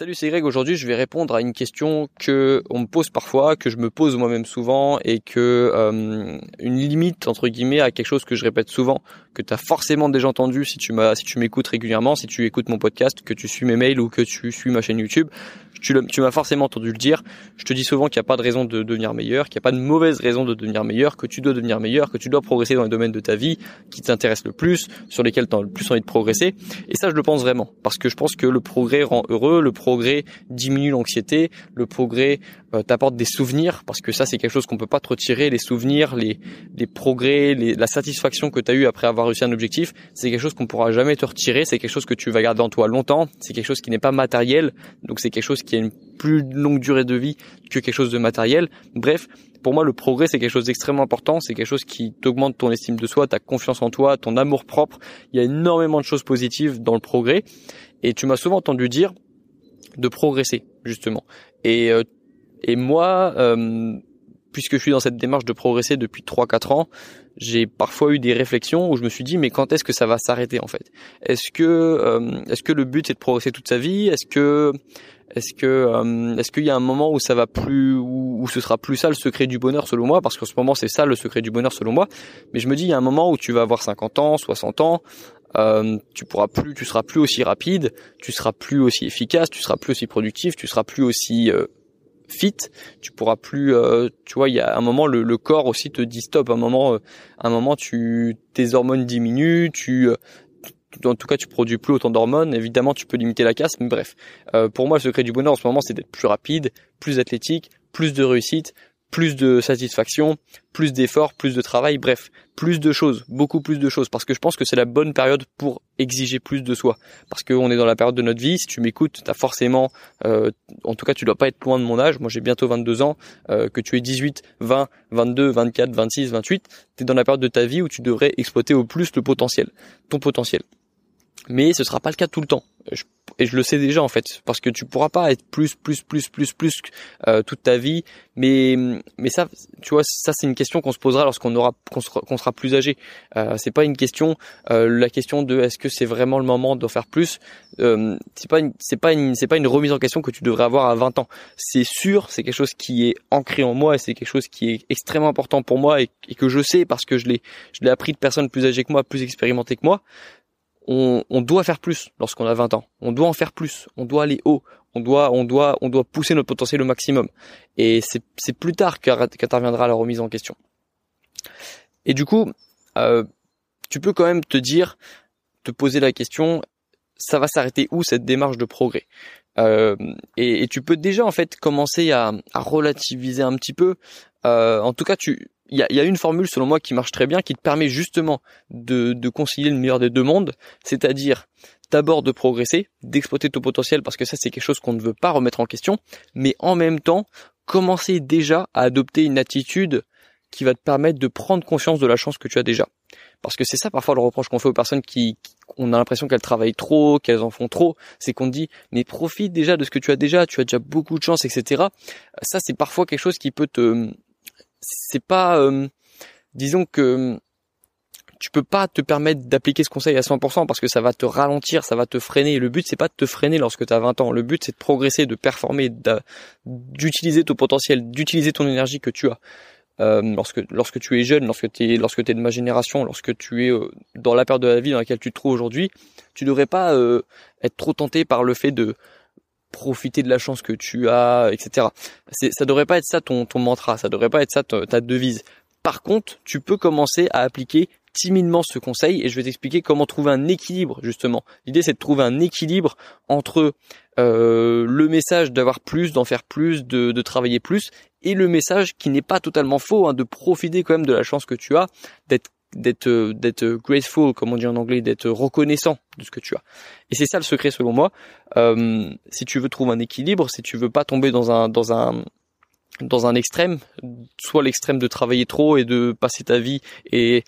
Salut, c'est Greg. Aujourd'hui, je vais répondre à une question que on me pose parfois, que je me pose moi-même souvent, et que euh, une limite entre guillemets à quelque chose que je répète souvent, que tu as forcément déjà entendu si tu m'as, si tu m'écoutes régulièrement, si tu écoutes mon podcast, que tu suis mes mails ou que tu suis ma chaîne YouTube. Tu, m'as forcément entendu le dire. Je te dis souvent qu'il n'y a pas de raison de devenir meilleur, qu'il n'y a pas de mauvaise raison de devenir meilleur, que tu dois devenir meilleur, que tu dois progresser dans les domaines de ta vie qui t'intéressent le plus, sur lesquels tu as le plus envie de progresser. Et ça, je le pense vraiment, parce que je pense que le progrès rend heureux, diminue l'anxiété, le progrès euh, t'apporte des souvenirs, parce que ça, c'est quelque chose qu'on peut pas te retirer, les souvenirs, les, les progrès, les, la satisfaction que tu as eu après avoir réussi un objectif, c'est quelque chose qu'on pourra jamais te retirer, c'est quelque chose que tu vas garder en toi longtemps, c'est quelque chose qui n'est pas matériel, donc c'est quelque chose qui a une plus longue durée de vie que quelque chose de matériel. Bref, pour moi, le progrès, c'est quelque chose d'extrêmement important. C'est quelque chose qui t'augmente ton estime de soi, ta confiance en toi, ton amour propre. Il y a énormément de choses positives dans le progrès. Et tu m'as souvent entendu dire de progresser, justement. Et, euh, et moi, euh, puisque je suis dans cette démarche de progresser depuis 3-4 ans, j'ai parfois eu des réflexions où je me suis dit mais quand est-ce que ça va s'arrêter en fait? Est-ce que euh, est-ce que le but c'est de progresser toute sa vie? Est-ce que est-ce que euh, est-ce qu'il y a un moment où ça va plus où, ce sera plus ça le secret du bonheur selon moi? Parce qu'en ce moment c'est ça le secret du bonheur selon moi. Mais je me dis il y a un moment où tu vas avoir 50 ans 60 ans euh, tu pourras plus tu seras plus aussi rapide tu seras plus aussi efficace tu seras plus aussi productif tu seras plus aussi euh, fit, tu pourras plus, euh, tu vois, il y a un moment le, corps aussi te dit stop. Un moment, euh, un moment, tu tes hormones diminuent, tu euh, en tout cas, tu produis plus autant d'hormones. Évidemment, tu peux limiter la casse, mais bref. pour moi, le secret du bonheur en ce moment, c'est d'être plus rapide, plus athlétique, plus de réussite, plus de satisfaction, plus d'efforts, plus de travail, bref, plus de choses, beaucoup plus de choses, parce que je pense que c'est la bonne période pour exiger plus de soi, parce qu'on est dans la période de notre vie, si tu m'écoutes, t'as forcément, euh, en tout cas tu dois pas être loin de mon âge, moi j'ai bientôt 22 ans, euh, que tu aies 18, 20, 22, 24, 26, 28, t'es dans la période de ta vie où tu devrais exploiter au plus le potentiel, ton potentiel. Mais ce sera pas le cas tout le temps. Et je le sais déjà en fait. Parce que tu pourras pas être plus plus plus plus plus euh, toute ta vie. Mais mais ça tu vois ça c'est une question qu'on se posera lorsqu'on aura qu'on sera, plus âgé. Euh, c'est pas une question euh, la question de est-ce que c'est vraiment le moment d'en faire plus. Euh, c'est pas c'est pas une c'est pas une remise en question que tu devrais avoir à 20 ans. C'est sûr c'est quelque chose qui est ancré en moi et c'est quelque chose qui est extrêmement important pour moi et, et que je sais parce que je l'ai je l'ai appris de personnes plus âgées que moi plus expérimentées que moi on, doit faire plus lorsqu'on a 20 ans. On doit en faire plus. On doit aller haut. On doit, on doit, on doit pousser notre potentiel au maximum. Et c'est plus tard qu'interviendra la remise en question. Et du coup, euh, tu peux quand même te dire, te poser la question, ça va s'arrêter où cette démarche de progrès? Euh, et, tu peux déjà en fait commencer à, relativiser un petit peu. Euh, en tout cas, tu il y a, y a, une formule selon moi qui marche très bien, qui te permet justement de, de concilier le meilleur des deux mondes, c'est-à-dire d'abord de progresser, d'exploiter ton potentiel parce que ça c'est quelque chose qu'on ne veut pas remettre en question, mais en même temps commencer déjà à adopter une attitude qui va te permettre de prendre conscience de la chance que tu as déjà. Parce que c'est ça parfois le reproche qu'on fait aux personnes qui, on a l'impression qu'elles travaillent trop, qu'elles en font trop, c'est qu'on dit mais profite déjà de ce que tu as déjà, tu as déjà beaucoup de chance, etc. Ça c'est parfois quelque chose qui peut te c'est pas, euh, disons que tu peux pas te permettre d'appliquer ce conseil à 100% parce que ça va te ralentir, ça va te freiner. Le but c'est pas de te freiner lorsque tu as 20 ans. Le but c'est de progresser, de performer, d'utiliser ton potentiel, d'utiliser ton énergie que tu as. Euh, lorsque lorsque tu es jeune, lorsque tu es lorsque tu de ma génération, lorsque tu es euh, dans la période de la vie dans laquelle tu te trouves aujourd'hui, tu devrais pas être trop tenté par le fait de profiter de la chance que tu as, etc. C'est, ça devrait pas être ça ton, mantra, ça devrait pas être ça ta, devise. Par contre, tu peux commencer à appliquer timidement ce conseil et je vais t'expliquer comment trouver un équilibre justement. L'idée c'est de trouver un équilibre entre euh, le message d'avoir plus, d'en faire plus, de, de, travailler plus et le message qui n'est pas totalement faux, hein, de profiter quand même de la chance que tu as, d'être d'être d'être grateful comme on dit en anglais d'être reconnaissant de ce que tu as. Et c'est ça le secret selon moi. Euh, si tu veux trouver un équilibre si tu veux pas tomber dans un dans un dans un extrême, soit l'extrême de travailler trop et de passer ta vie et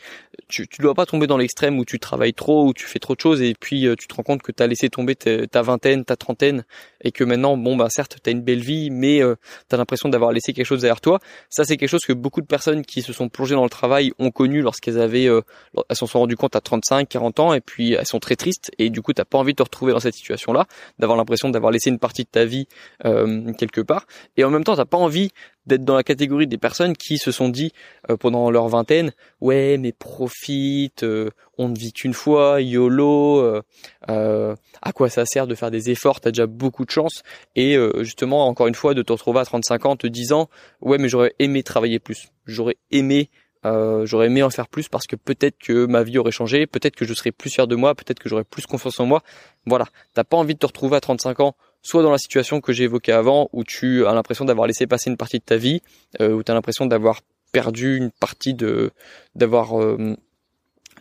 tu tu dois pas tomber dans l'extrême où tu travailles trop ou tu fais trop de choses et puis euh, tu te rends compte que tu as laissé tomber ta vingtaine, ta trentaine et que maintenant bon bah certes tu as une belle vie mais euh, tu l'impression d'avoir laissé quelque chose derrière toi. Ça c'est quelque chose que beaucoup de personnes qui se sont plongées dans le travail ont connu lorsqu'elles avaient euh, elles s'en sont rendues compte à 35, 40 ans et puis elles sont très tristes et du coup tu pas envie de te retrouver dans cette situation-là, d'avoir l'impression d'avoir laissé une partie de ta vie quelque part et en même temps tu pas envie d'être dans la catégorie des personnes qui se sont dit euh, pendant leur vingtaine ouais mais profite euh, on ne vit qu'une fois YOLO euh, à quoi ça sert de faire des efforts t'as déjà beaucoup de chance et justement encore une fois de te retrouver à 35 ans te disant ouais mais j'aurais aimé travailler plus. J'aurais aimé j'aurais aimé en faire plus parce que peut-être que ma vie aurait changé, peut-être que je serais plus fier de moi, peut-être que j'aurais plus confiance en moi. Voilà, t'as pas envie de te retrouver à 35 ans soit dans la situation que j'ai évoquée avant, où tu as l'impression d'avoir laissé passer une partie de ta vie, euh, où tu as l'impression d'avoir perdu une partie de, d'avoir euh,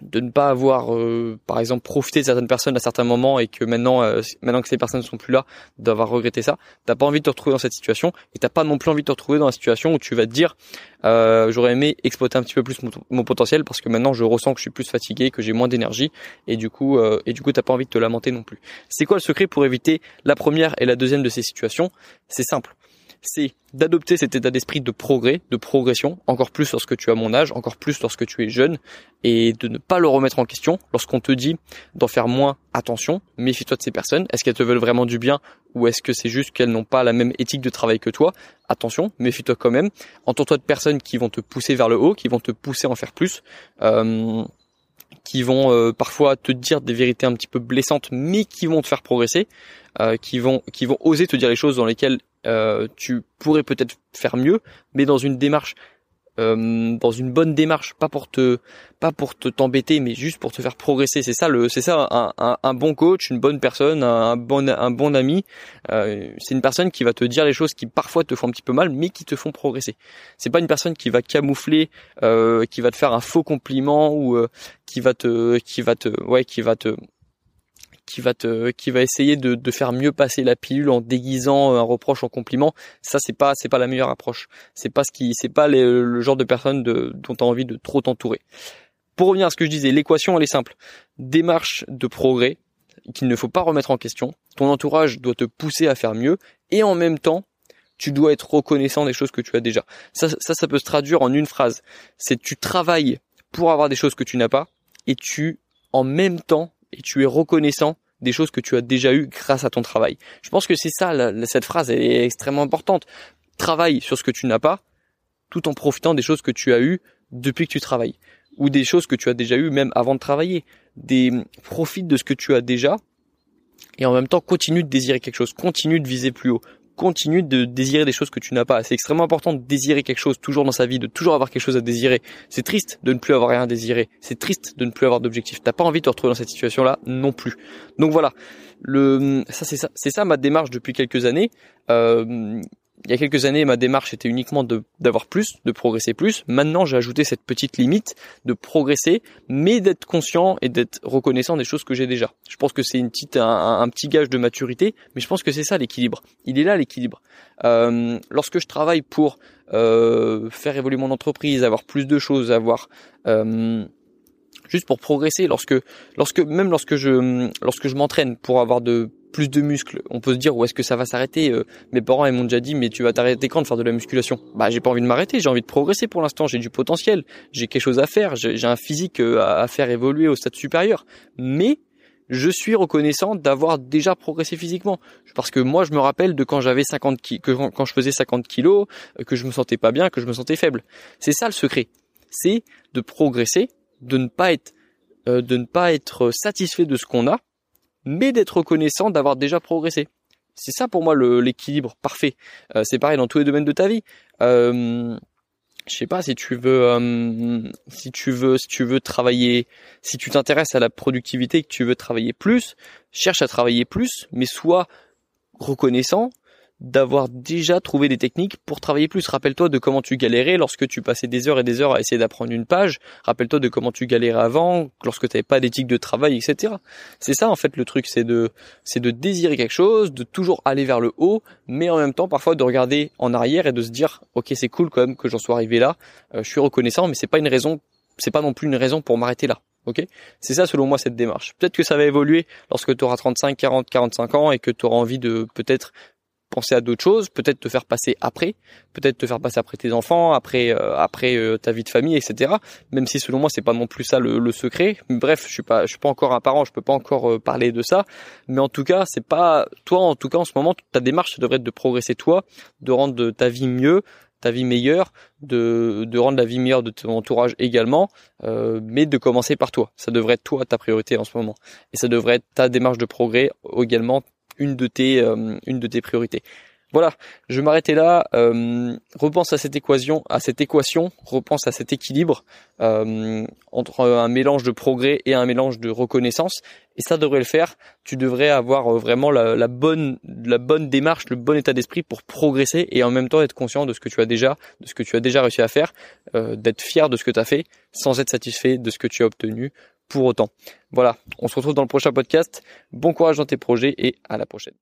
de ne pas avoir, euh, par exemple, profité de certaines personnes à certains moments et que maintenant, euh, maintenant que ces personnes ne sont plus là, d'avoir regretté ça. T'as pas envie de te retrouver dans cette situation et t'as pas non plus envie de te retrouver dans la situation où tu vas te dire, euh, j'aurais aimé exploiter un petit peu plus mon, potentiel parce que maintenant je ressens que je suis plus fatigué, que j'ai moins d'énergie et du coup, et du coup, t'as pas envie de te lamenter non plus. C'est quoi le secret pour éviter la première et la deuxième de ces situations? C'est simple c'est d'adopter cet état d'esprit de progrès, de progression, encore plus lorsque tu as mon âge, encore plus lorsque tu es jeune, et de ne pas le remettre en question lorsqu'on te dit d'en faire moins attention, méfie-toi de ces personnes, est-ce qu'elles te veulent vraiment du bien ou est-ce que c'est juste qu'elles n'ont pas la même éthique de travail que toi? Attention, méfie-toi quand même, entoure-toi de personnes qui vont te pousser vers le haut, qui vont te pousser à en faire plus. Euh, qui vont euh, parfois te dire des vérités un petit peu blessantes, mais qui vont te faire progresser, euh, qui vont qui vont oser te dire les choses dans lesquelles euh, tu pourrais peut-être faire mieux, mais dans une démarche, euh, dans une bonne démarche, pas pour te, pas pour te t'embêter, mais juste pour te faire progresser. C'est ça le, c'est ça un, bon coach, une bonne personne, un bon, un bon ami. Euh, c'est une personne qui va te dire les choses qui parfois te font un petit peu mal, mais qui te font progresser. C'est pas une personne qui va camoufler, qui va te faire un faux compliment ou qui va te, qui va te, ouais, qui va te qui va te, qui va essayer de, faire mieux passer la pilule en déguisant un reproche en compliment. Ça, c'est pas, c'est pas la meilleure approche. C'est pas ce qui, c'est pas le genre de personne dont tu as envie de trop t'entourer. Pour revenir à ce que je disais, l'équation elle est simple. Démarche de progrès qu'il ne faut pas remettre en question. Ton entourage doit te pousser à faire mieux et en même temps, tu dois être reconnaissant des choses que tu as déjà. Ça, ça, ça peut se traduire en une phrase. C'est tu travailles pour avoir des choses que tu n'as pas et tu, en même temps, et tu es reconnaissant des choses que tu as déjà eues grâce à ton travail. Je pense que c'est ça, cette phrase est extrêmement importante. Travaille sur ce que tu n'as pas, tout en profitant des choses que tu as eues depuis que tu travailles, ou des choses que tu as déjà eues même avant de travailler. Profite de ce que tu as déjà, et en même temps continue de désirer quelque chose, continue de viser plus haut, continue de désirer des choses que tu n'as pas. C'est extrêmement important de désirer quelque chose toujours dans sa vie, de toujours avoir quelque chose à désirer. C'est triste de ne plus avoir rien à désirer. C'est triste de ne plus avoir d'objectif. T'as pas envie de te retrouver dans cette situation-là non plus. Donc voilà. Le, ça c'est ça, c'est ça ma démarche depuis quelques années. Euh, il y a quelques années, ma démarche était uniquement d'avoir plus, de progresser plus. Maintenant, j'ai ajouté cette petite limite de progresser, mais d'être conscient et d'être reconnaissant des choses que j'ai déjà. Je pense que c'est une petite, un, petit gage de maturité, mais je pense que c'est ça l'équilibre. Il est là l'équilibre. Euh, lorsque je travaille pour euh, faire évoluer mon entreprise, avoir plus de choses, avoir euh, juste pour progresser, lorsque, lorsque même lorsque je, lorsque je m'entraîne pour avoir de plus de muscles. On peut se dire où est-ce que ça va s'arrêter. Euh, mes parents ils m'ont déjà dit mais tu vas t'arrêter quand de faire de la musculation? Bah j'ai pas envie de m'arrêter, j'ai envie de progresser pour l'instant, j'ai du potentiel, j'ai quelque chose à faire, j'ai un physique euh, à faire évoluer au stade supérieur. Mais je suis reconnaissant d'avoir déjà progressé physiquement parce que moi je me rappelle de quand j'avais 50 que quand je faisais 50 kilos, euh, que je me sentais pas bien, que je me sentais faible. C'est ça le secret. C'est de progresser, de ne pas être de ne pas être satisfait de ce qu'on a mais d'être reconnaissant d'avoir déjà progressé. C'est ça pour moi l'équilibre parfait. Euh, c'est pareil dans tous les domaines de ta vie. Euh, je sais pas si tu veux, euh, si tu veux, si tu veux travailler, si tu t'intéresses à la productivité, que tu veux travailler plus, cherche à travailler plus, mais sois reconnaissant d'avoir déjà trouvé des techniques pour travailler plus. Rappelle-toi de comment tu galérais lorsque tu passais des heures et des heures à essayer d'apprendre une page. Rappelle-toi de comment tu galérais avant, lorsque tu n'avais pas d'éthique de travail, etc. C'est ça en fait le truc, c'est de c'est de désirer quelque chose, de toujours aller vers le haut, mais en même temps parfois de regarder en arrière et de se dire ok c'est cool quand même que j'en sois arrivé là. Euh, je suis reconnaissant, mais c'est pas une raison, c'est pas non plus une raison pour m'arrêter là. Ok, c'est ça selon moi cette démarche. Peut-être que ça va évoluer lorsque tu auras 35, 40, 45 ans et que tu auras envie de peut-être penser à d'autres choses, peut-être te faire passer après, peut-être te faire passer après tes enfants, après euh, après euh, ta vie de famille, etc. Même si selon moi c'est pas non plus ça le, secret. Bref, je suis pas je suis pas encore un parent, je peux pas encore euh, parler de ça, mais en tout cas c'est pas toi en tout cas en ce moment ta démarche devrait être de progresser toi, de rendre ta vie mieux, ta vie meilleure, de, de rendre la vie meilleure de ton entourage également, mais de commencer par toi. Ça devrait être toi ta priorité en ce moment. Et ça devrait être ta démarche de progrès également une de tes, euh, une de tes priorités. Voilà, je vais m'arrêter là. Euh, repense à cette équation, à cette équation, repense à cet équilibre euh, entre un mélange de progrès et un mélange de reconnaissance. Et ça devrait le faire. Tu devrais avoir vraiment la, bonne, la bonne démarche, le bon état d'esprit pour progresser et en même temps être conscient de ce que tu as déjà, de ce que tu as déjà réussi à faire, d'être fier de ce que tu as fait, sans être satisfait de ce que tu as obtenu pour autant. Voilà, on se retrouve dans le prochain podcast. Bon courage dans tes projets et à la prochaine.